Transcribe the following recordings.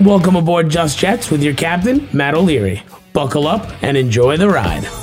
Welcome aboard Just Jets with your captain, Matt O'Leary. Buckle up and enjoy the ride.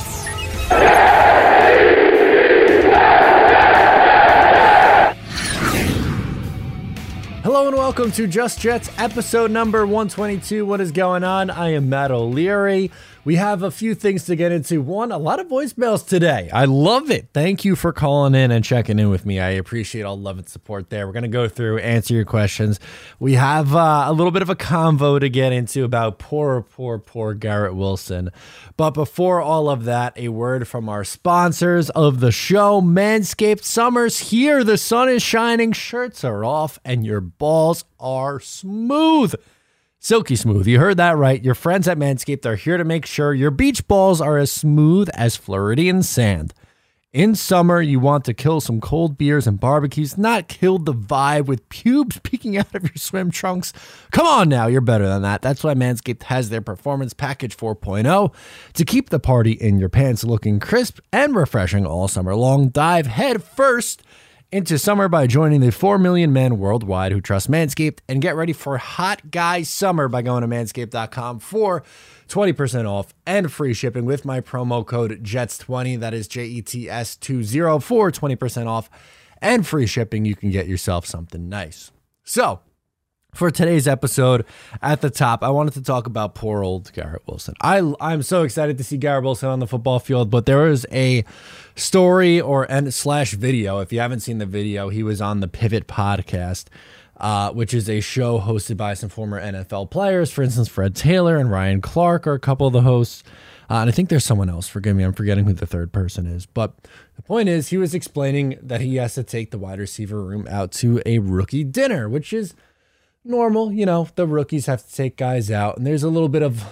And welcome to Just Jets episode number 122. What is going on? I am Matt O'Leary. We have a few things to get into. One, a lot of voicemails today. I love it. Thank you for calling in and checking in with me. I appreciate all love and support there. We're going to go through, answer your questions. We have uh, a little bit of a convo to get into about poor, poor, poor Garrett Wilson. But before all of that, a word from our sponsors of the show Manscaped Summer's here. The sun is shining, shirts are off, and your balls are smooth. Silky smooth. You heard that right. Your friends at Manscaped are here to make sure your beach balls are as smooth as Floridian sand. In summer, you want to kill some cold beers and barbecues, not kill the vibe with pubes peeking out of your swim trunks. Come on now, you're better than that. That's why Manscaped has their Performance Package 4.0 to keep the party in your pants looking crisp and refreshing all summer long. Dive head first into summer by joining the 4 million men worldwide who trust Manscaped and get ready for hot guy summer by going to manscaped.com for 20% off and free shipping with my promo code JETS20 that is J E T S 20 for 20% off and free shipping you can get yourself something nice. So, for today's episode at the top i wanted to talk about poor old garrett wilson I, i'm so excited to see garrett wilson on the football field but there is a story or and slash video if you haven't seen the video he was on the pivot podcast uh, which is a show hosted by some former nfl players for instance fred taylor and ryan clark are a couple of the hosts uh, and I think there's someone else. Forgive me, I'm forgetting who the third person is. But the point is, he was explaining that he has to take the wide receiver room out to a rookie dinner, which is normal. You know, the rookies have to take guys out, and there's a little bit of I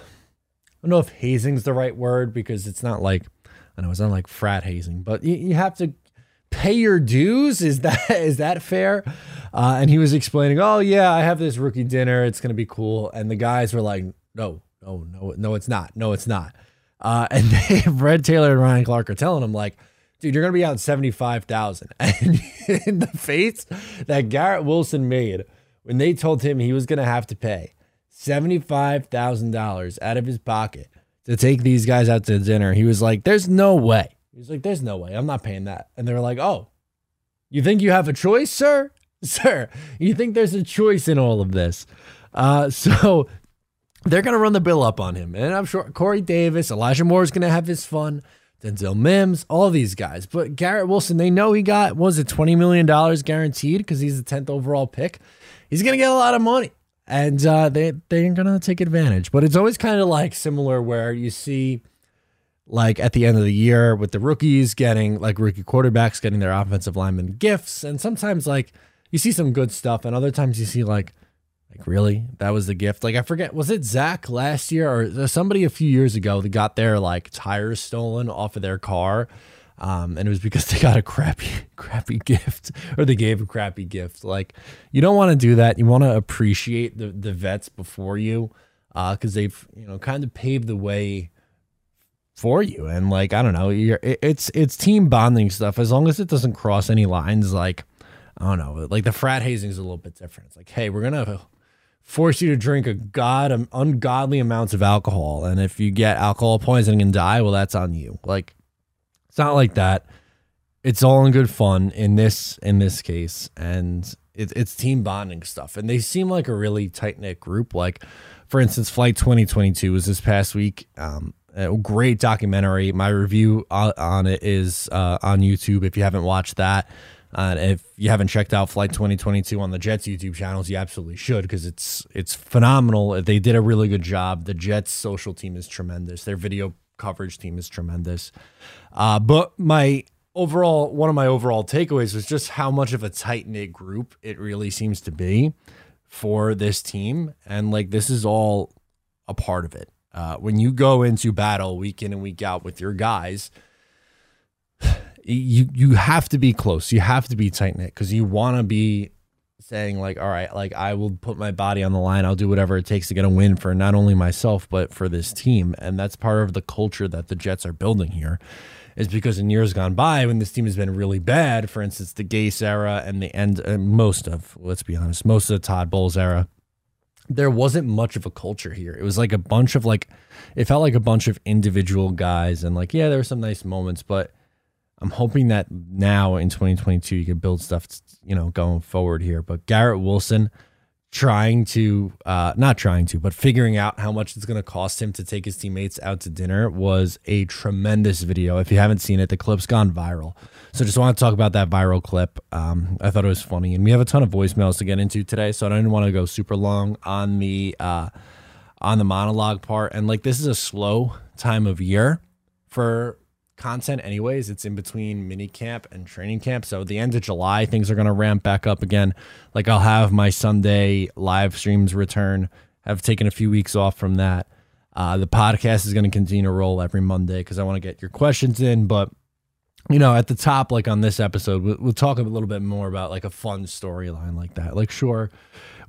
don't know if hazing's the right word because it's not like I know it's not like frat hazing, but you, you have to pay your dues. Is that is that fair? Uh, and he was explaining, oh yeah, I have this rookie dinner. It's gonna be cool. And the guys were like, no, no, no, no, it's not. No, it's not. Uh, and they, Fred Taylor and Ryan Clark are telling him like, dude, you're gonna be out seventy five thousand. And in the face that Garrett Wilson made when they told him he was going to have to pay $75,000 out of his pocket to take these guys out to dinner, he was like, There's no way. He was like, There's no way. I'm not paying that. And they were like, Oh, you think you have a choice, sir? Sir, you think there's a choice in all of this? Uh, so they're going to run the bill up on him. And I'm sure Corey Davis, Elijah Moore is going to have his fun. Denzel Mims, all these guys. But Garrett Wilson, they know he got, was it $20 million guaranteed because he's the 10th overall pick he's gonna get a lot of money, and uh, they they're gonna take advantage. But it's always kind of like similar where you see. Like at the end of the year, with the rookies getting like rookie quarterbacks getting their offensive lineman gifts, and sometimes like you see some good stuff, and other times you see like like really that was the gift like i forget was it zach last year or somebody a few years ago that got their like tires stolen off of their car um, and it was because they got a crappy, crappy gift, or they gave a crappy gift. Like, you don't want to do that. You want to appreciate the the vets before you, because uh, they've you know kind of paved the way for you. And like, I don't know, it's it's team bonding stuff. As long as it doesn't cross any lines, like I don't know, like the frat hazing is a little bit different. It's like, hey, we're gonna force you to drink a god ungodly amounts of alcohol, and if you get alcohol poisoning and die, well, that's on you. Like it's not like that. It's all in good fun in this in this case, and it, it's team bonding stuff. And they seem like a really tight knit group. Like, for instance, Flight 2022 was this past week. Um, great documentary. My review on it is uh, on YouTube. If you haven't watched that, uh, if you haven't checked out Flight 2022 on the Jets YouTube channels, you absolutely should because it's it's phenomenal. They did a really good job. The Jets social team is tremendous. Their video coverage team is tremendous. Uh, but my overall, one of my overall takeaways was just how much of a tight knit group it really seems to be for this team. And like, this is all a part of it. Uh, when you go into battle week in and week out with your guys, you you have to be close. You have to be tight knit because you want to be saying like, all right, like I will put my body on the line. I'll do whatever it takes to get a win for not only myself but for this team. And that's part of the culture that the Jets are building here. Is because in years gone by, when this team has been really bad, for instance, the Gase era and the end, uh, most of, let's be honest, most of the Todd Bowles era, there wasn't much of a culture here. It was like a bunch of like, it felt like a bunch of individual guys, and like, yeah, there were some nice moments, but I'm hoping that now in 2022 you can build stuff, you know, going forward here. But Garrett Wilson trying to, uh, not trying to, but figuring out how much it's going to cost him to take his teammates out to dinner was a tremendous video. If you haven't seen it, the clip's gone viral. So just want to talk about that viral clip. Um, I thought it was funny, and we have a ton of voicemails to get into today, so I didn't want to go super long on the uh, on the monologue part. And like this is a slow time of year for content anyways. It's in between mini camp and training camp. So the end of july things are going to ramp back up again. Like i'll have my sunday live streams return. I've taken a few weeks off from that. Uh, the podcast is going to continue to roll every monday because i want to get your questions in but you know, at the top, like on this episode, we'll, we'll talk a little bit more about like a fun storyline like that. Like, sure,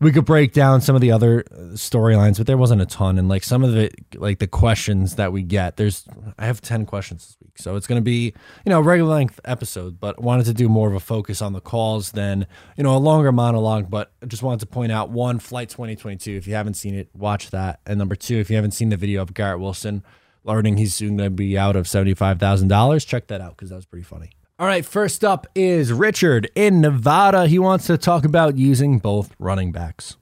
we could break down some of the other uh, storylines, but there wasn't a ton. And like some of the like the questions that we get, there's I have ten questions this week, so it's going to be you know a regular length episode. But wanted to do more of a focus on the calls than you know a longer monologue. But I just wanted to point out one flight 2022. If you haven't seen it, watch that. And number two, if you haven't seen the video of Garrett Wilson learning he's soon going to be out of $75,000. Check that out because that was pretty funny. All right, first up is Richard in Nevada. He wants to talk about using both running backs.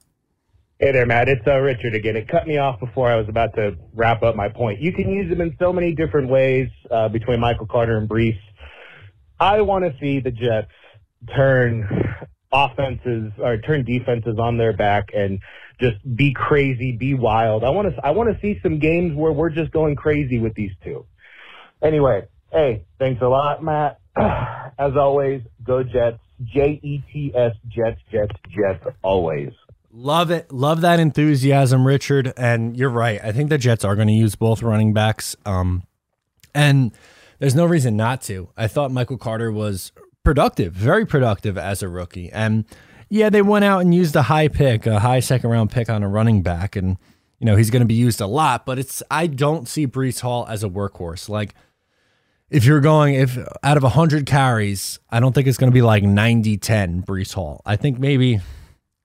Hey there, Matt. It's uh, Richard again. It cut me off before I was about to wrap up my point. You can use them in so many different ways uh, between Michael Carter and Breece. I want to see the Jets turn offenses or turn defenses on their back and just be crazy, be wild. I want to I want to see some games where we're just going crazy with these two. Anyway, hey, thanks a lot, Matt. As always, go Jets. J E T S Jets Jets Jets always. Love it. Love that enthusiasm, Richard. And you're right. I think the Jets are going to use both running backs. Um, and there's no reason not to. I thought Michael Carter was productive, very productive as a rookie. And yeah, they went out and used a high pick, a high second round pick on a running back, and you know he's going to be used a lot. But it's I don't see Breece Hall as a workhorse. Like if you're going if out of 100 carries, I don't think it's going to be like 90-10 Breece Hall. I think maybe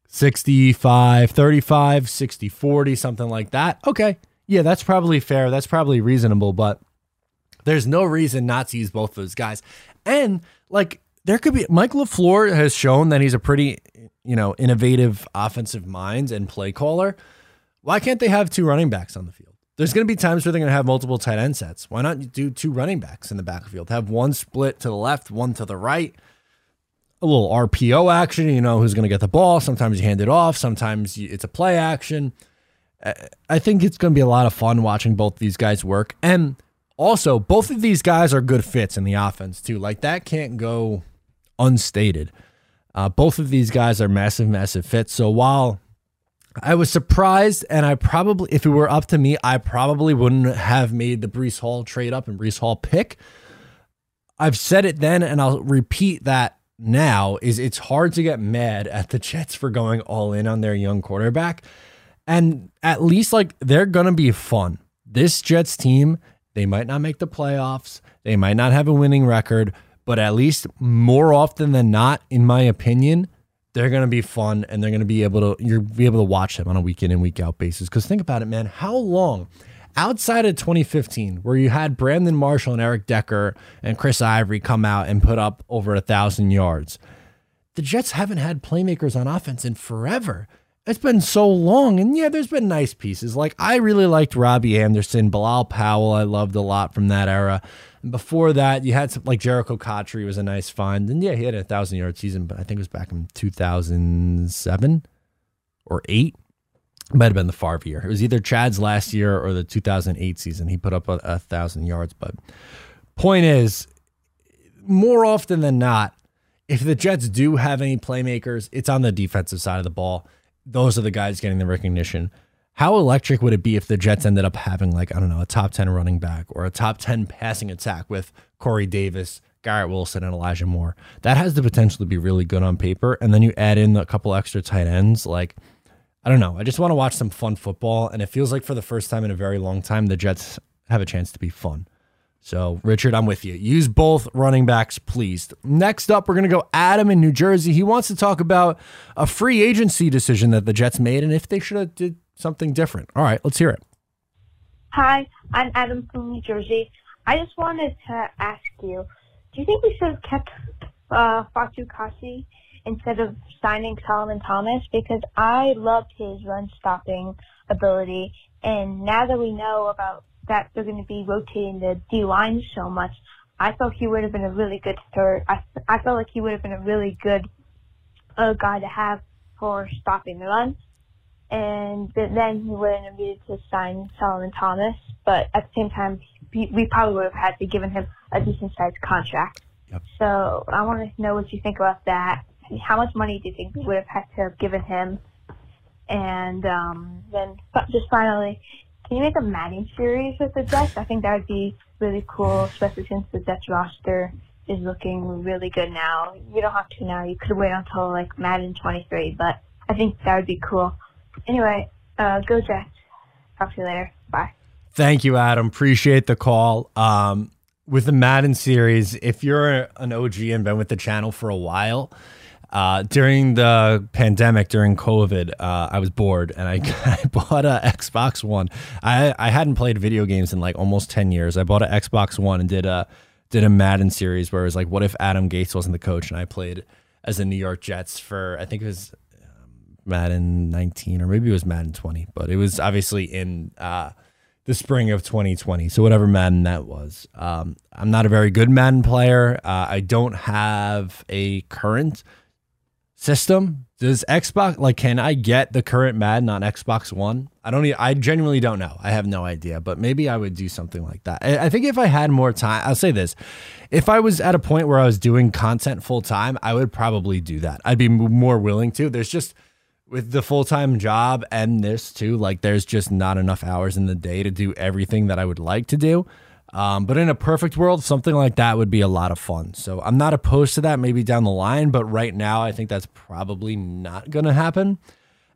65 35, 60 40, something like that. Okay. Yeah, that's probably fair. That's probably reasonable, but there's no reason not to use both those guys. And like there could be Mike LaFleur has shown that he's a pretty you know, innovative offensive minds and play caller, why can't they have two running backs on the field? There's going to be times where they're going to have multiple tight end sets. Why not do two running backs in the backfield? Have one split to the left, one to the right. A little RPO action, you know, who's going to get the ball. Sometimes you hand it off. Sometimes it's a play action. I think it's going to be a lot of fun watching both these guys work. And also, both of these guys are good fits in the offense, too. Like, that can't go unstated. Uh, both of these guys are massive, massive fits. So while I was surprised, and I probably, if it were up to me, I probably wouldn't have made the Breece Hall trade up and Breece Hall pick. I've said it then, and I'll repeat that now. Is it's hard to get mad at the Jets for going all in on their young quarterback, and at least like they're gonna be fun. This Jets team, they might not make the playoffs, they might not have a winning record, but at least more often than not, in my opinion, they're going to be fun and they're going to be able to you'll be able to watch them on a week in and week out basis. Because think about it, man, how long outside of 2015, where you had Brandon Marshall and Eric Decker and Chris Ivory come out and put up over a thousand yards, the Jets haven't had playmakers on offense in forever. It's been so long, and yeah, there's been nice pieces. Like I really liked Robbie Anderson, Bilal Powell. I loved a lot from that era. And before that, you had some, like Jericho Cotchery was a nice find. And yeah, he had a thousand yard season, but I think it was back in 2007 or eight. It Might have been the Favre year. It was either Chad's last year or the 2008 season. He put up a, a thousand yards. But point is, more often than not, if the Jets do have any playmakers, it's on the defensive side of the ball. Those are the guys getting the recognition. How electric would it be if the Jets ended up having like I don't know a top ten running back or a top ten passing attack with Corey Davis, Garrett Wilson, and Elijah Moore? That has the potential to be really good on paper. And then you add in a couple extra tight ends, like I don't know. I just want to watch some fun football, and it feels like for the first time in a very long time, the Jets have a chance to be fun. So, Richard, I'm with you. Use both running backs, please. Next up, we're going to go Adam in New Jersey. He wants to talk about a free agency decision that the Jets made and if they should have did something different. All right, let's hear it. Hi, I'm Adam from New Jersey. I just wanted to ask you, do you think we should have kept uh, Fatukasi instead of signing Solomon Thomas? Because I loved his run-stopping ability, and now that we know about that they're going to be rotating the D line so much, I felt he would have been a really good third. I, I felt like he would have been a really good uh, guy to have for stopping the run. And then he wouldn't have needed to sign Solomon Thomas. But at the same time, we probably would have had to given him a decent sized contract. Yep. So I want to know what you think about that. How much money do you think we would have had to have given him? And um, then just finally, can you make a Madden series with the Jets? I think that would be really cool, especially since the Jets roster is looking really good now. You don't have to now. You could wait until like Madden 23, but I think that would be cool. Anyway, uh, go Jets. Talk to you later. Bye. Thank you, Adam. Appreciate the call. Um, with the Madden series, if you're an OG and been with the channel for a while, uh, during the pandemic, during COVID, uh, I was bored and I, I bought a Xbox One. I I hadn't played video games in like almost ten years. I bought an Xbox One and did a did a Madden series where it was like, what if Adam Gase wasn't the coach and I played as the New York Jets for I think it was Madden 19 or maybe it was Madden 20, but it was obviously in uh, the spring of 2020. So whatever Madden that was. Um, I'm not a very good Madden player. Uh, I don't have a current system? Does Xbox like can I get the current Madden on Xbox One? I don't. I genuinely don't know. I have no idea, but maybe I would do something like that. I think if I had more time, I'll say this: if I was at a point where I was doing content full time, I would probably do that. I'd be more willing to. There's just with the full time job and this too, like there's just not enough hours in the day to do everything that I would like to do. Um, but in a perfect world, something like that would be a lot of fun. So I'm not opposed to that maybe down the line, but right now I think that's probably not going to happen.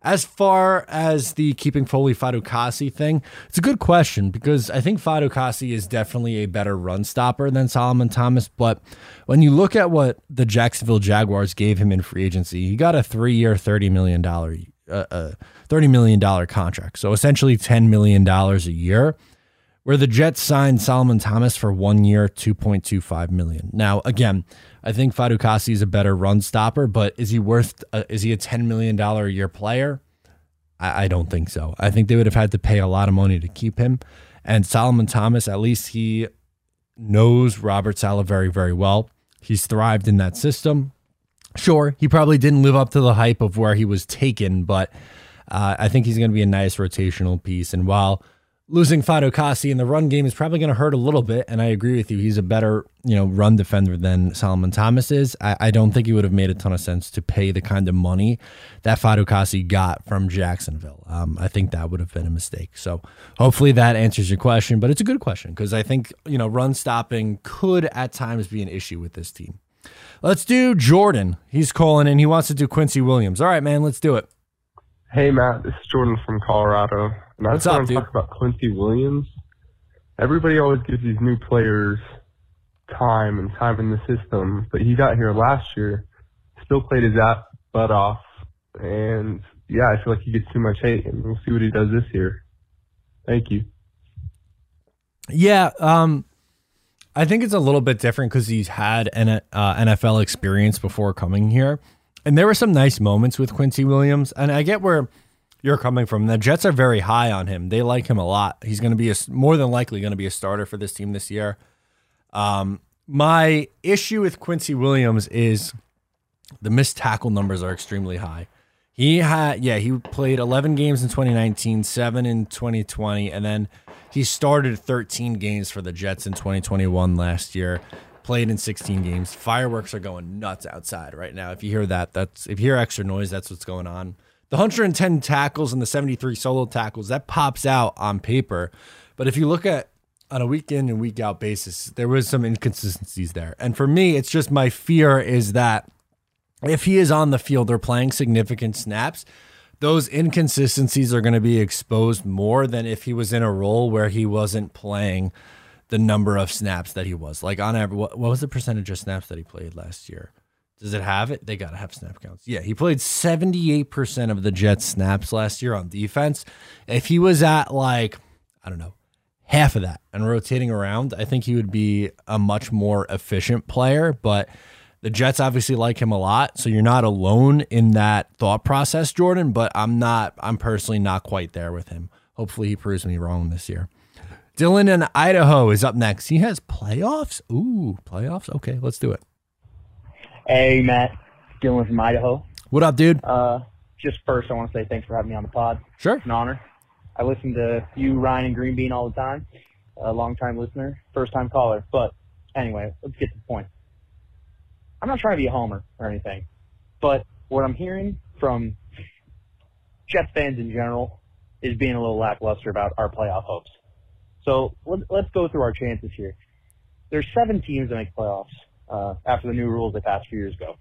As far as the keeping Foley Fatukasi thing, it's a good question because I think Fatukasi is definitely a better run stopper than Solomon Thomas. But when you look at what the Jacksonville Jaguars gave him in free agency, he got a three year, $30 million, uh, uh, $30 million contract. So essentially $10 million a year where the Jets signed Solomon Thomas for one year, two point two five million. Now, again, I think Fatukasi is a better run stopper, but is he worth? Uh, is he a ten million dollar a year player? I, I, don't think so. I think they would have had to pay a lot of money to keep him. And Solomon Thomas, at least he knows Robert Saleh very, very well. He's thrived in that system. Sure, he probably didn't live up to the hype of where he was taken, but uh, I think he's going to be a nice rotational piece. And while losing Fatukasi in the run game is probably going to hurt a little bit. And I agree with you. He's a better, you know, run defender than Solomon Thomas is. I, I don't think it would have made a ton of sense to pay the kind of money that Fatukasi got from Jacksonville. Um, I think that would have been a mistake. So hopefully that answers your question. But it's a good question because I think, you know, run stopping could at times be an issue with this team. Let's do Jordan. He's calling and he wants to do Quincy Williams. All right, man, let's do it. Hey, Matt. This is Jordan from Colorado. And What's I up, dude? talk about Quincy Williams. Everybody always gives these new players time and time in the system, but he got here last year, still played his butt off, and yeah, I feel like he gets too much hate, and we'll see what he does this year. Thank you. Yeah, um, I think it's a little bit different because he's had an uh, NFL experience before coming here, and there were some nice moments with Quincy Williams, and I get where you're coming from. The Jets are very high on him. They like him a lot. He's going to be a, more than likely going to be a starter for this team this year. Um, my issue with Quincy Williams is the missed tackle numbers are extremely high. He had, yeah, he played 11 games in 2019, seven in 2020, and then he started 13 games for the Jets in 2021 last year. Played in 16 games. Fireworks are going nuts outside right now. If you hear that, that's if you hear extra noise, that's what's going on the 110 tackles and the 73 solo tackles that pops out on paper but if you look at on a week in and week out basis there was some inconsistencies there and for me it's just my fear is that if he is on the field or playing significant snaps those inconsistencies are going to be exposed more than if he was in a role where he wasn't playing the number of snaps that he was. Like on average, what, what was the percentage of snaps that he played last year? Does it have it? They got to have snap counts. Yeah, he played 78% of the Jets snaps last year on defense. If he was at like, I don't know, half of that and rotating around, I think he would be a much more efficient player. But the Jets obviously like him a lot. So you're not alone in that thought process, Jordan. But I'm not, I'm personally not quite there with him. Hopefully he proves me wrong this year. Dylan in Idaho is up next. He has playoffs. Ooh, playoffs. Okay, let's do it. Hey, Matt. Dylan from Idaho. What up, dude? Uh, just first, I want to say thanks for having me on the pod. Sure. It's an honor. I listen to you, Ryan, and Green Bean all the time. A long-time listener, first-time caller. But anyway, let's get to the point. I'm not trying to be a homer or anything, but what I'm hearing from Jets fans in general is being a little lackluster about our playoff hopes. So let, let's go through our chances here. There's seven teams that make playoffs uh, after the new rules they passed a few years ago.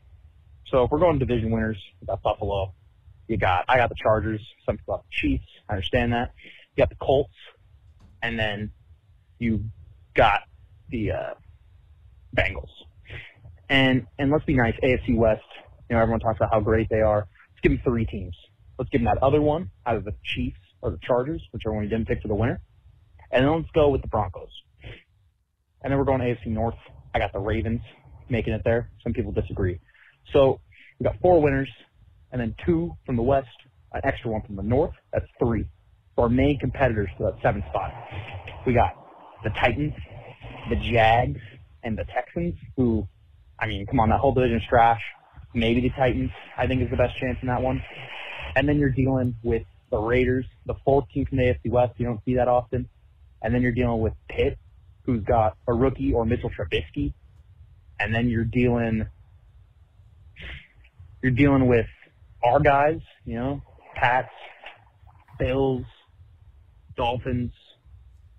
So if we're going division winners, you got Buffalo. You got I got the Chargers. Some people have the Chiefs. I understand that. You got the Colts, and then you got the uh, Bengals. And and let's be nice, AFC West. You know everyone talks about how great they are. Let's give them three teams. Let's give them that other one out of the Chiefs or the Chargers, which whichever one you didn't pick for the winner. And then let's go with the Broncos. And then we're going AFC North. I got the Ravens making it there. Some people disagree. So we got four winners, and then two from the West, an extra one from the North. That's three. So our main competitors for that seventh spot. We got the Titans, the Jags, and the Texans, who, I mean, come on, that whole division's trash. Maybe the Titans, I think, is the best chance in that one. And then you're dealing with the Raiders, the fourth team from the AFC West. You don't see that often. And then you're dealing with Pitt, who's got a rookie or Mitchell Trubisky. And then you're dealing you're dealing with our guys, you know, Pats, Bills, Dolphins,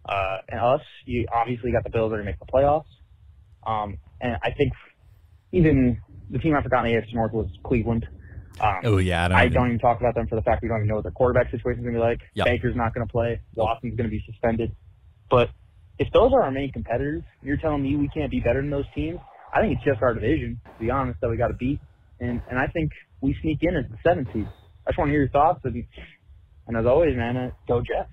uh, and us. You obviously got the Bills that are going to make the playoffs. Um, and I think even the team I forgot in the AFC North was Cleveland. Um, Oh yeah, I don't. I even- don't even talk about them for the fact we don't even know what their quarterback situation is going to be like. Yep. Baker's not going to play. Watson's going to be suspended. But if those are our main competitors, you're telling me we can't be better than those teams. I think it's just our division, to be honest, that we got to beat. And and I think we sneak in as the seventh seed. I just want to hear your thoughts. And, and as always, man, uh, go Jets.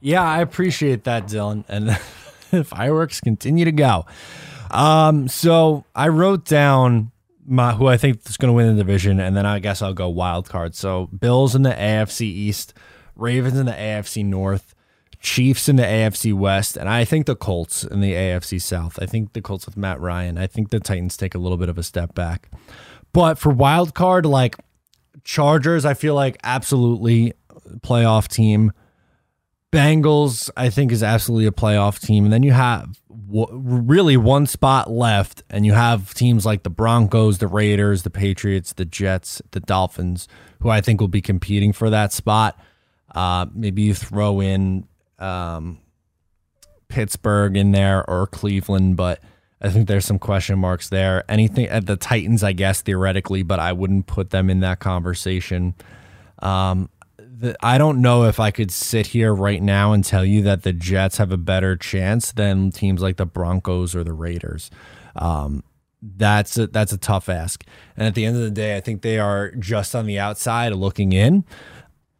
Yeah, I appreciate that, Dylan. And fireworks continue to go. Um, so I wrote down my who I think is going to win the division, and then I guess I'll go wild card. So Bills in the AFC East, Ravens in the AFC North, Chiefs in the AFC West, and I think the Colts in the AFC South. I think the Colts with Matt Ryan. I think the Titans take a little bit of a step back. But for wild card, like Chargers, I feel like absolutely playoff team. Bengals, I think, is absolutely a playoff team. And then you have w- really one spot left, and you have teams like the Broncos, the Raiders, the Patriots, the Jets, the Dolphins, who I think will be competing for that spot. Uh, maybe you throw in um, Pittsburgh in there or Cleveland, but I think there's some question marks there. Anything at the Titans, I guess, theoretically, but I wouldn't put them in that conversation. Um, the, I don't know if I could sit here right now and tell you that the Jets have a better chance than teams like the Broncos or the Raiders. Um, that's a, that's a tough ask. And at the end of the day, I think they are just on the outside looking in.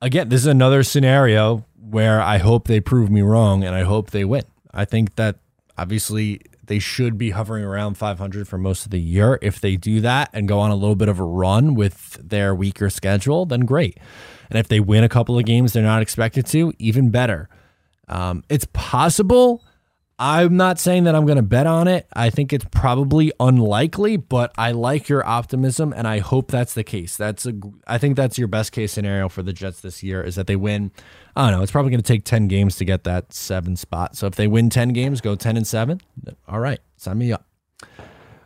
Again, this is another scenario where I hope they prove me wrong and I hope they win. I think that obviously they should be hovering around 500 for most of the year. If they do that and go on a little bit of a run with their weaker schedule, then great. And if they win a couple of games they're not expected to, even better. Um, it's possible. I'm not saying that I'm going to bet on it. I think it's probably unlikely, but I like your optimism, and I hope that's the case. That's a. I think that's your best case scenario for the Jets this year is that they win. I don't know. It's probably going to take ten games to get that seven spot. So if they win ten games, go ten and seven. All right, sign me up.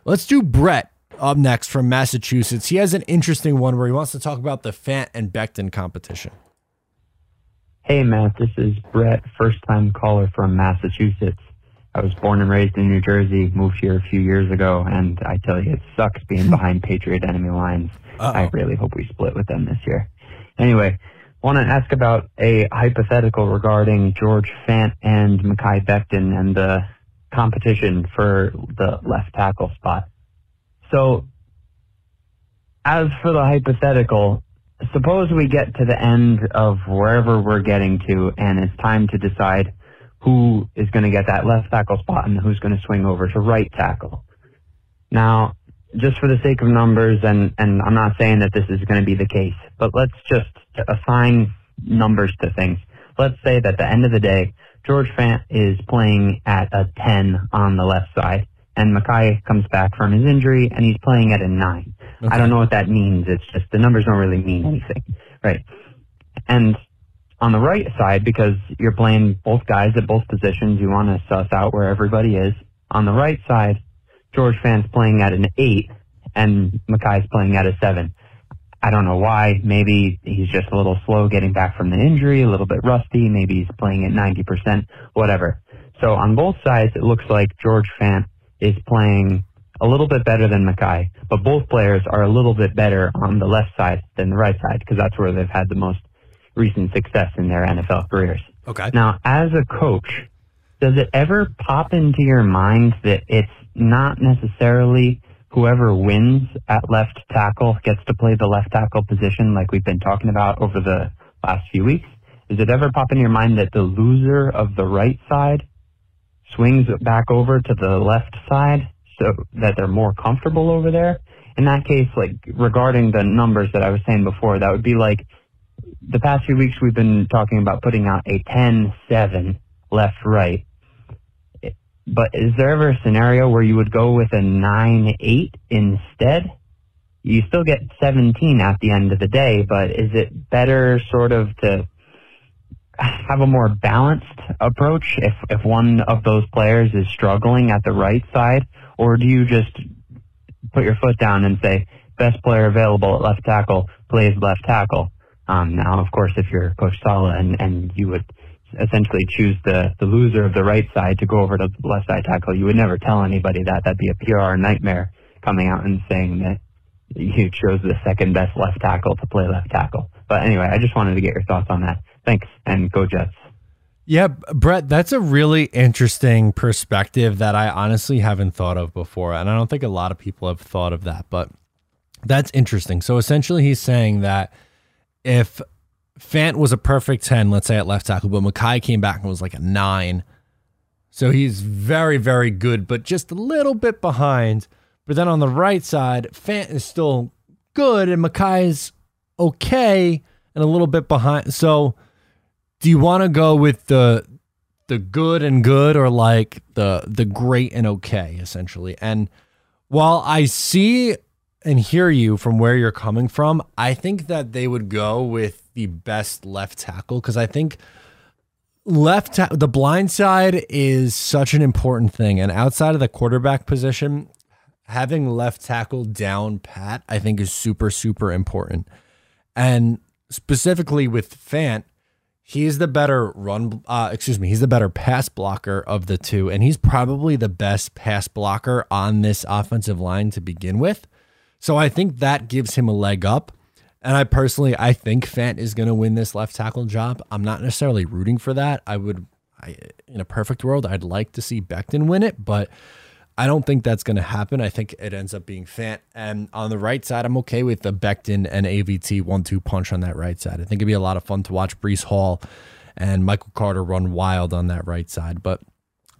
Let's do Brett up next from Massachusetts. He has an interesting one where he wants to talk about the Fant and Becton competition. Hey, Matt, this is Brett, first time caller from Massachusetts. I was born and raised in New Jersey, moved here a few years ago, and I tell you, it sucks being behind Patriot enemy lines. I Uh-oh. really hope we split with them this year. Anyway, want to ask about a hypothetical regarding George Fant and Mekhi Becton and the competition for the left tackle spot. So, as for the hypothetical, suppose we get to the end of wherever we're getting to, and it's time to decide who is going to get that left tackle spot and who's going to swing over to right tackle. Now, just for the sake of numbers, and, and I'm not saying that this is going to be the case, but let's just assign numbers to things. Let's say that at the end of the day, George Fant is playing at a 10 on the left side, and Mekhi comes back from his injury, and he's playing at a 9. Okay. I don't know what that means. It's just the numbers don't really mean anything, right? And on the right side, because you're playing both guys at both positions, you want to suss out where everybody is. On the right side, George Fant's playing at an 8, and Mekhi's playing at a 7. I don't know why. Maybe he's just a little slow getting back from the injury, a little bit rusty. Maybe he's playing at 90%, whatever. So on both sides, it looks like George Fant is playing a little bit better than Mekhi, but both players are a little bit better on the left side than the right side because that's where they've had the most recent success in their NFL careers. Okay. Now, as a coach, does it ever pop into your mind that it's not necessarily whoever wins at left tackle gets to play the left tackle position like we've been talking about over the last few weeks? Does it ever pop in your mind that the loser of the right side swings back over to the left side so that they're more comfortable over there? In that case, like regarding the numbers that I was saying before, that would be like the past few weeks we've been talking about putting out a 10-7 left-right but is there ever a scenario where you would go with a 9-8 instead? You still get 17 at the end of the day, but is it better sort of to have a more balanced approach if, if one of those players is struggling at the right side? Or do you just put your foot down and say, best player available at left tackle plays left tackle? Um, now, of course, if you're Coach Saleh and, and you would essentially choose the, the loser of the right side to go over to the left side tackle. You would never tell anybody that. That'd be a PR nightmare coming out and saying that you chose the second best left tackle to play left tackle. But anyway, I just wanted to get your thoughts on that. Thanks, and go Jets. Yeah, Brett, that's a really interesting perspective that I honestly haven't thought of before. And I don't think a lot of people have thought of that, but that's interesting. So essentially, he's saying that if Fant was a perfect 10, let's say at left tackle, but Mekhi came back and was like a nine. So he's very, very good, but just a little bit behind. But then on the right side, Fant is still good and Mekhi's okay and a little bit behind. So do you want to go with the the good and good or like the the great and okay essentially? And while I see and hear you from where you're coming from, I think that they would go with the best left tackle because I think left ta- the blind side is such an important thing, and outside of the quarterback position, having left tackle down pat, I think is super super important, and specifically with Fant. He's the better run, uh, excuse me, he's the better pass blocker of the two, and he's probably the best pass blocker on this offensive line to begin with. So I think that gives him a leg up. And I personally, I think Fant is going to win this left tackle job. I'm not necessarily rooting for that. I would, I, in a perfect world, I'd like to see Becton win it, but I don't think that's going to happen. I think it ends up being Fant. And on the right side, I'm okay with the Becton and AVT one-two punch on that right side. I think it'd be a lot of fun to watch Breece Hall and Michael Carter run wild on that right side. But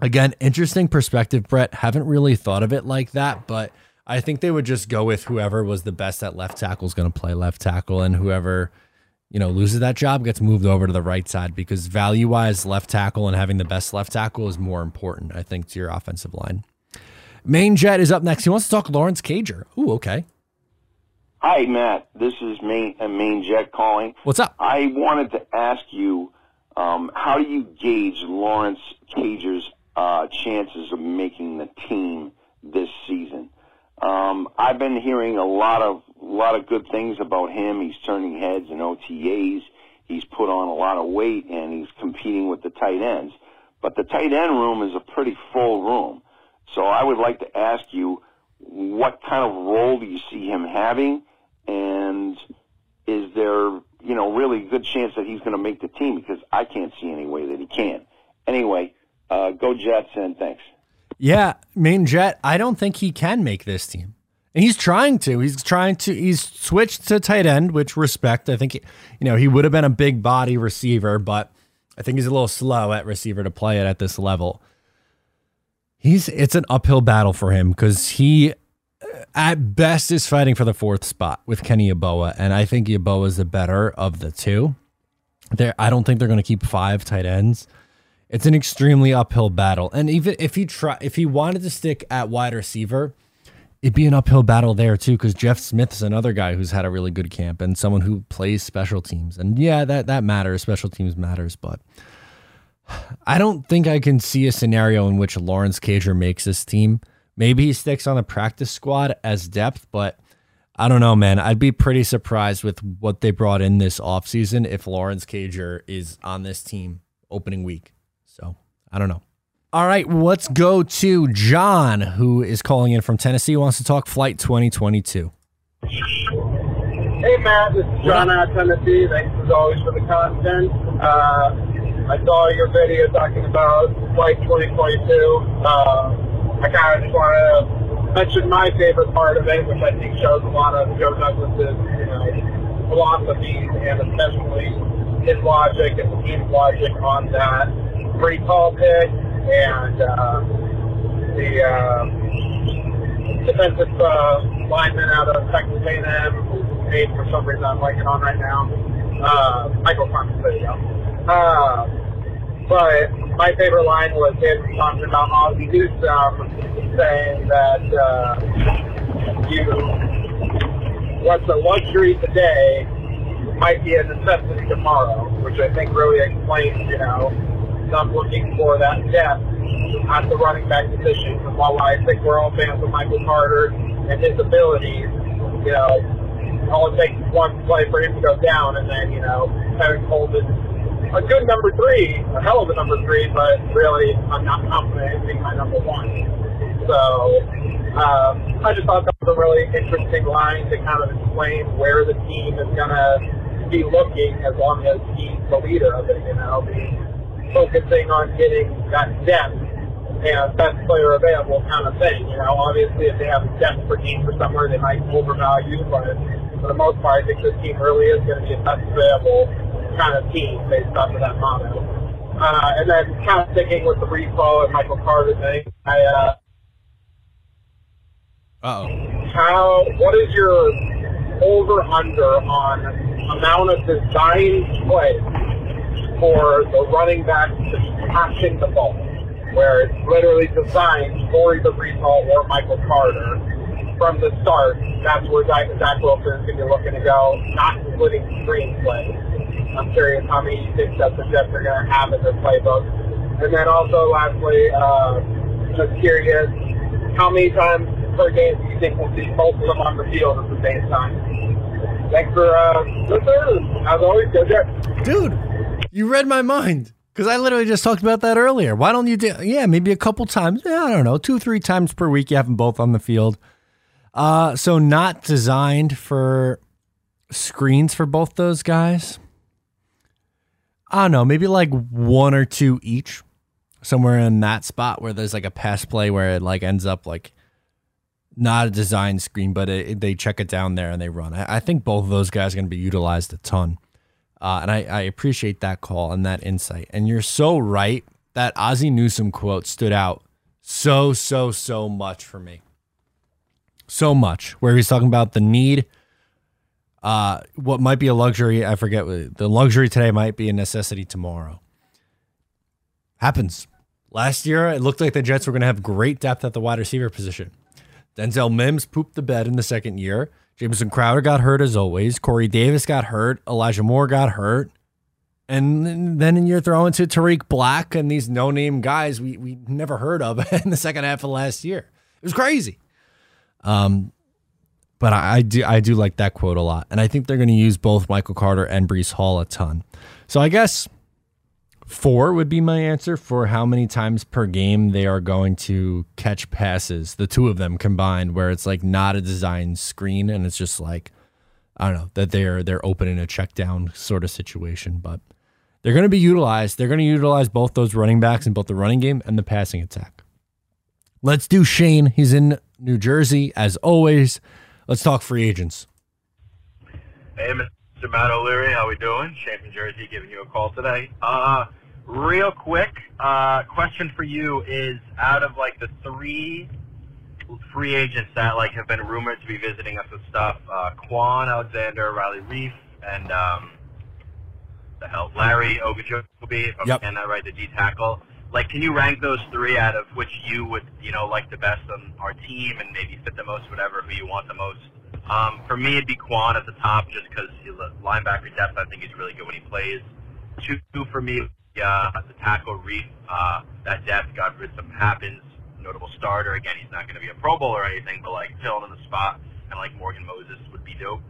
again, interesting perspective, Brett. Haven't really thought of it like that, but I think they would just go with whoever was the best at left tackle is going to play left tackle, and whoever you know loses that job gets moved over to the right side because value wise, left tackle and having the best left tackle is more important, I think, to your offensive line. Main Jet is up next. He wants to talk Lawrence Cager. Ooh, okay. Hi, Matt. This is Main, uh, Main Jet calling. What's up? I wanted to ask you, um, how do you gauge Lawrence Cager's uh, chances of making the team this season? Um, I've been hearing a lot of a lot of good things about him. He's turning heads in OTAs. He's put on a lot of weight and he's competing with the tight ends. But the tight end room is a pretty full room. So I would like to ask you, what kind of role do you see him having, and is there you know really good chance that he's going to make the team? Because I can't see any way that he can. Anyway, uh, go Jets and thanks. Yeah, main jet. I don't think he can make this team. And he's trying to. He's trying to. He's switched to tight end, which respect. I think, you know, he would have been a big body receiver, but I think he's a little slow at receiver to play it at this level. He's it's an uphill battle for him because he uh, at best is fighting for the fourth spot with Kenny Yeboah, and I think Yeboah is the better of the two. There, I don't think they're going to keep five tight ends. It's an extremely uphill battle, and even if he try, if he wanted to stick at wide receiver, it'd be an uphill battle there too. Because Jeff Smith's another guy who's had a really good camp and someone who plays special teams, and yeah, that that matters. Special teams matters, but I don't think I can see a scenario in which Lawrence Cager makes this team. Maybe he sticks on the practice squad as depth, but I don't know, man. I'd be pretty surprised with what they brought in this offseason if Lawrence Cager is on this team opening week. So I don't know. All right, let's go to John, who is calling in from Tennessee, wants to talk flight 2022. Hey, Matt, this is John out of Tennessee. Thanks as always for the content. Uh, I saw your video talking about Flight 2022. Uh, I kind of just want to mention my favorite part of it, which I think shows a lot of Joe Douglas's, you know, philosophy and especially his logic and the team's logic on that pretty tall pick and uh, the uh, defensive uh, lineman out of Texas A&M, whose name for some reason I'm blanking on right now, uh, Michael Thomas. Go. Uh, but my favorite line was him talking about Ozzie Newsome saying that uh, you what's a luxury today might be a necessity tomorrow, which I think really explains, you know, them looking for that depth at the running back position. And while I think we're all fans of Michael Carter and his abilities, you know, all it takes is one play for him to go down, and then, you know, having Holden a good number three, a hell of a number three, but really I'm not confident in being my number one. So um, I just thought that was a really interesting line to kind of explain where the team is going to be looking as long as he's the leader of it, you know, focusing on getting that depth and best player available kind of thing. You know, obviously if they have depth for team for somewhere, they might overvalue, but for the most part, I think this team really is going to be a best available kind of team based off of that motto. Uh, and then kind of sticking with the repo and Michael Carter thing, I, uh, Uh-oh. how, what is your over-under on amount of design plays for the running back catching the ball, where it's literally designed for either Breece or Michael Carter from the start. That's where Zach, Zach Wilson is going to be looking to go, not including screen plays. I'm curious how many you think that the Jets are going to have in their playbook. And then also, lastly, uh, just curious, how many times per game do you think we'll see both of them on the field at the same time? Thanks for uh, listening. As always, go Jets. Dude, you read my mind because I literally just talked about that earlier. Why don't you do, yeah, maybe a couple times, yeah, I don't know, two, three times per week, you have them both on the field. Uh, so not designed for screens for both those guys. I don't know, maybe like one or two each, somewhere in that spot where there's like a pass play where it like ends up like not a design screen, but it, they check it down there and they run. I, I think both of those guys are going to be utilized a ton. Uh, and I, I appreciate that call and that insight. And you're so right. That Ozzie Newsome quote stood out so, so, so much for me. So much. Where he's talking about the need, uh, what might be a luxury, I forget, the luxury today might be a necessity tomorrow. Happens. Last year, it looked like the Jets were going to have great depth at the wide receiver position. Denzel Mims pooped the bed in the second year. Jameson Crowder got hurt as always. Corey Davis got hurt. Elijah Moore got hurt. And then you're throwing to Tarik Black and these no name guys we, we never heard of in the second half of last year. It was crazy. Um, but I, I do I do like that quote a lot. And I think they're going to use both Michael Carter and Breece Hall a ton. So I guess four would be my answer for how many times per game they are going to catch passes, the two of them combined, where it's like not a design screen and it's just like I don't know that they're they're open in a check down sort of situation, but they're going to be utilized. They're going to utilize both those running backs in both the running game and the passing attack. Let's do Shane. He's in New Jersey as always. Let's talk free agents. Hey, Mr. Matt O'Leary, how are we doing? Shane from Jersey giving you a call today. Uh, real quick, uh, question for you is out of like the three free agents that like have been rumored to be visiting us with stuff, uh, Kwon Alexander, Riley Reiff, and um, the hell, Larry Ogunjobi, if I'm Yep. saying that right, the D tackle. Like, can you rank those three out of which you would, you know, like the best on our team and maybe fit the most, whatever, who you want the most? Um, for me, it'd be Kwon at the top just because he's a linebacker depth. I think he's really good when he plays. Two for me, uh, the tackle Reiff. Uh, that depth, God forbid something happens. Notable starter. Again, he's not going to be a Pro Bowl or anything, but like filling in the spot and like Morgan Moses would be dope.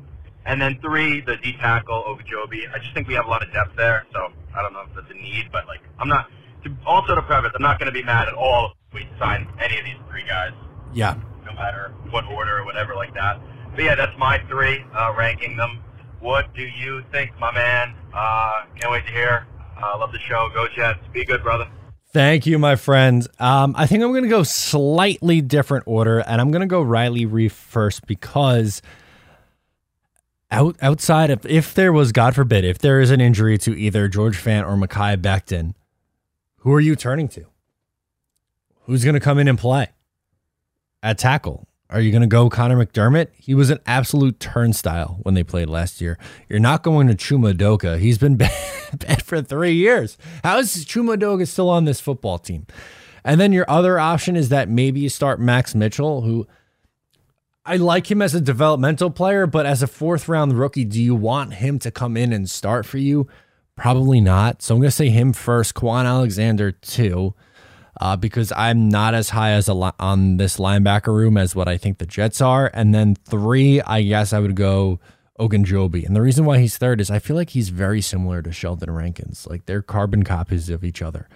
And then three, the D tackle Ogunjobi. I just think we have a lot of depth there, so I don't know if that's a need, but like I'm not. To, also to preface, I'm not going to be mad at all if we sign any of these three guys Yeah. no matter what order or whatever like that. But yeah, that's my three, uh, ranking them. What do you think, my man? Uh, can't wait to hear. Uh, love the show. Go Jets. Be good, brother. Thank you, my friends. Um, I think I'm going to go slightly different order, and I'm going to go Riley Reiff first because out, outside of if there was, God forbid, if there is an injury to either George Fant or Mekhi Becton, who are you turning to? Who's going to come in and play at tackle? Are you going to go Conor McDermott? He was an absolute turnstile when they played last year. You're not going to Chuma Edoga. He's been bad, bad for three years. How is Chuma Edoga still on this football team? And then your other option is that maybe you start Max Mitchell, who I like him as a developmental player, but as a fourth round rookie, do you want him to come in and start for you? Probably not. So I'm going to say him first, Kwon Alexander two, uh, because I'm not as high as li- on this linebacker room as what I think the Jets are. And then three, I guess I would go Ogunjobi. And the reason why he's third is I feel like he's very similar to Sheldon Rankins. Like they're carbon copies of each other.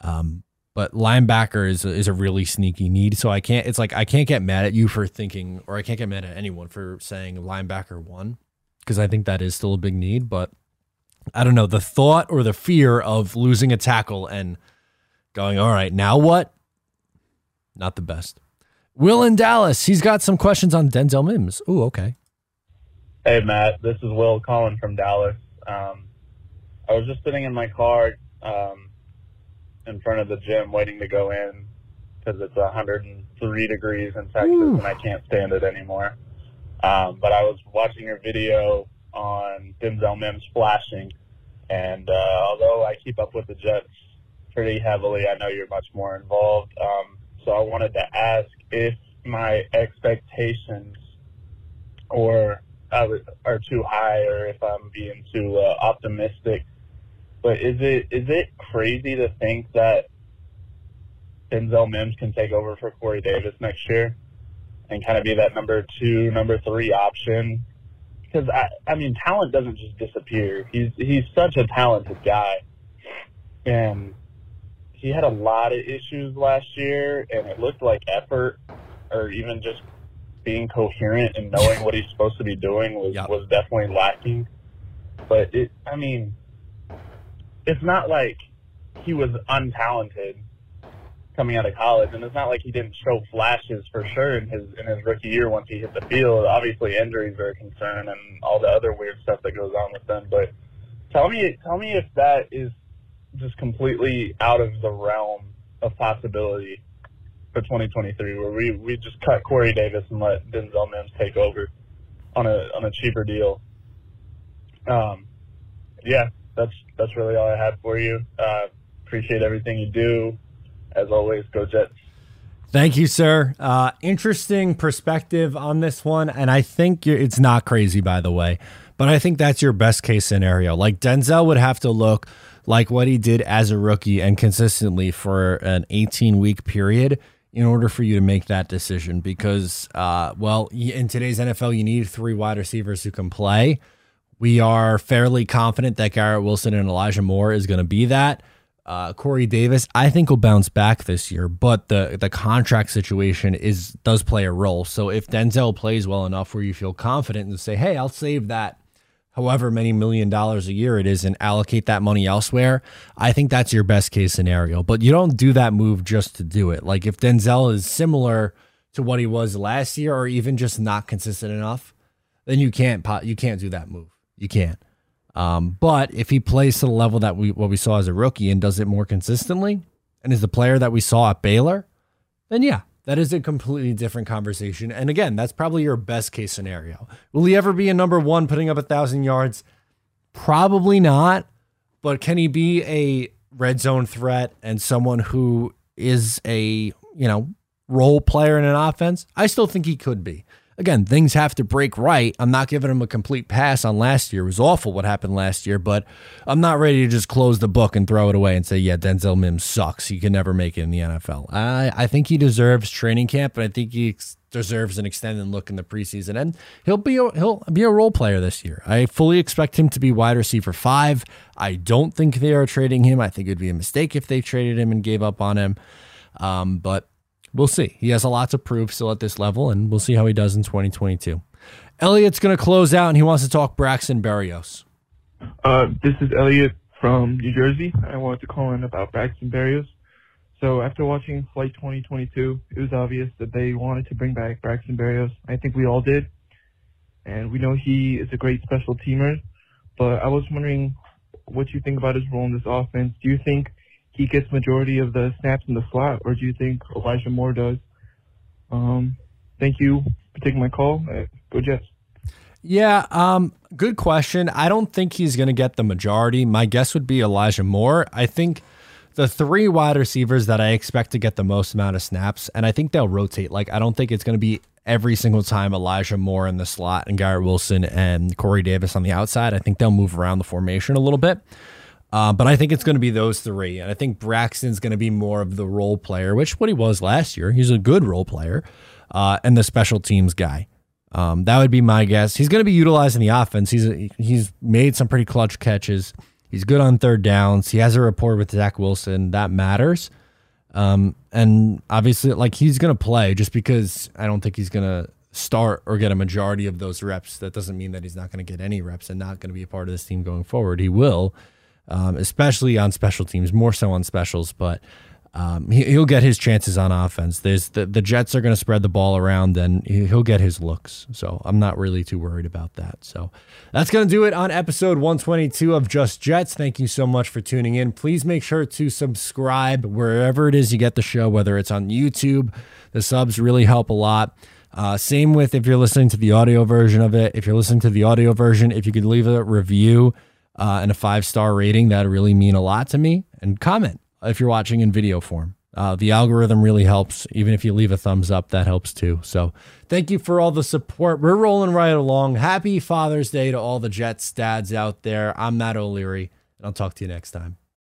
Um, but linebacker is is a really sneaky need. So I can't. It's like I can't get mad at you for thinking, or I can't get mad at anyone for saying linebacker one, because I think that is still a big need. But I don't know the thought or the fear of losing a tackle and going, all right, now what? Not the best. Will in Dallas. He's got some questions on Denzel Mims. Ooh, okay. Hey, Matt. This is Will calling from Dallas. Um, I was just sitting in my car um, in front of the gym waiting to go in because it's 103 degrees in Texas Ooh. and I can't stand it anymore. Um, but I was watching your video on Denzel Mims flashing, and uh, although I keep up with the Jets pretty heavily, I know you're much more involved. Um, so I wanted to ask if my expectations or uh, are too high, or if I'm being too uh, optimistic. But is it is it crazy to think that Denzel Mims can take over for Corey Davis next year and kind of be that number two, number three option? Because I, I mean, talent doesn't just disappear. He's he's such a talented guy, and he had a lot of issues last year, and it looked like effort or even just being coherent and knowing what he's supposed to be doing was was definitely lacking. But it, I mean, it's not like he was untalented coming out of college, and it's not like he didn't show flashes for sure in his in his rookie year once he hit the field. Obviously, injuries are a concern and all the other weird stuff that goes on with them. But tell me, tell me if that is just completely out of the realm of possibility for 2023, where we, we just cut Corey Davis and let Denzel Mims take over on a on a cheaper deal. Um, yeah, that's that's really all I had for you. Uh, appreciate everything you do. As always, go Jets. Thank you, sir. Uh, interesting perspective on this one, and I think it's not crazy, by the way. But I think that's your best case scenario. Like Denzel would have to look like what he did as a rookie and consistently for an 18 week period in order for you to make that decision. Because, uh, well, in today's NFL, you need three wide receivers who can play. We are fairly confident that Garrett Wilson and Elijah Moore is going to be that. Uh, Corey Davis, I think will bounce back this year, but the the contract situation is does play a role. So if Denzel plays well enough where you feel confident and say, "Hey, I'll save that however many million dollars a year it is and allocate that money elsewhere, I think that's your best case scenario. But you don't do that move just to do it. Like if Denzel is similar to what he was last year or even just not consistent enough, then you can't you can't do that move. You can't. Um, but if he plays to the level that we what we saw as a rookie and does it more consistently and is the player that we saw at Baylor, then yeah, that is a completely different conversation. And again, that's probably your best case scenario. Will he ever be a number one putting up a thousand yards? Probably not. But can he be a red zone threat and someone who is a, you know, role player in an offense? I still think he could be again, things have to break right. I'm not giving him a complete pass on last year. It was awful what happened last year, but I'm not ready to just close the book and throw it away and say, yeah, Denzel Mims sucks. He can never make it in the NFL. I, I think he deserves training camp, and I think he ex- deserves an extended look in the preseason, and he'll be a, he'll be a role player this year. I fully expect him to be wide receiver five. I don't think they are trading him. I think it'd be a mistake if they traded him and gave up on him. Um, but we'll see. He has a lot to prove still at this level, and we'll see how he does in 2022. Elliot's going to close out, and he wants to talk Braxton Berrios. Uh, this is Elliot from New Jersey. I wanted to call in about Braxton Berrios. So after watching Flight 2022, it was obvious that they wanted to bring back Braxton Berrios. I think we all did. And we know he is a great special teamer. But I was wondering what you think about his role in this offense. Do you think he gets majority of the snaps in the slot, or do you think Elijah Moore does? Um, thank you for taking my call. Uh, go Jets. Yeah, um, good question. I don't think he's going to get the majority. My guess would be Elijah Moore. I think the three wide receivers that I expect to get the most amount of snaps, and I think they'll rotate. Like, I don't think it's going to be every single time Elijah Moore in the slot and Garrett Wilson and Corey Davis on the outside. I think they'll move around the formation a little bit. Uh, but I think it's going to be those three. And I think Braxton's going to be more of the role player, which what he was last year. He's a good role player uh, and the special teams guy. Um, that would be my guess. He's going to be utilized in the offense. He's he's made some pretty clutch catches. He's good on third downs. He has a rapport with Zach Wilson. That matters. Um, and obviously, like he's going to play just because I don't think he's going to start or get a majority of those reps. That doesn't mean that he's not going to get any reps and not going to be a part of this team going forward. He will um, especially on special teams, more so on specials. But um, he, will get his chances on offense. There's the, the Jets are going to spread the ball around, and he'll get his looks. So I'm not really too worried about that. So that's going to do it on episode 122 of Just Jets. Thank you so much for tuning in. Please make sure to subscribe wherever it is you get the show, whether it's on YouTube. The subs really help a lot. Uh, same with if you're listening to the audio version of it. If you're listening to the audio version, if you could leave a review uh, and a five star rating. That really mean a lot to me. And comment if you're watching in video form. Uh, the algorithm really helps. Even if you leave a thumbs up, that helps too. So thank you for all the support. We're rolling right along. Happy Father's Day to all the Jets dads out there. I'm Matt O'Leary, and I'll talk to you next time.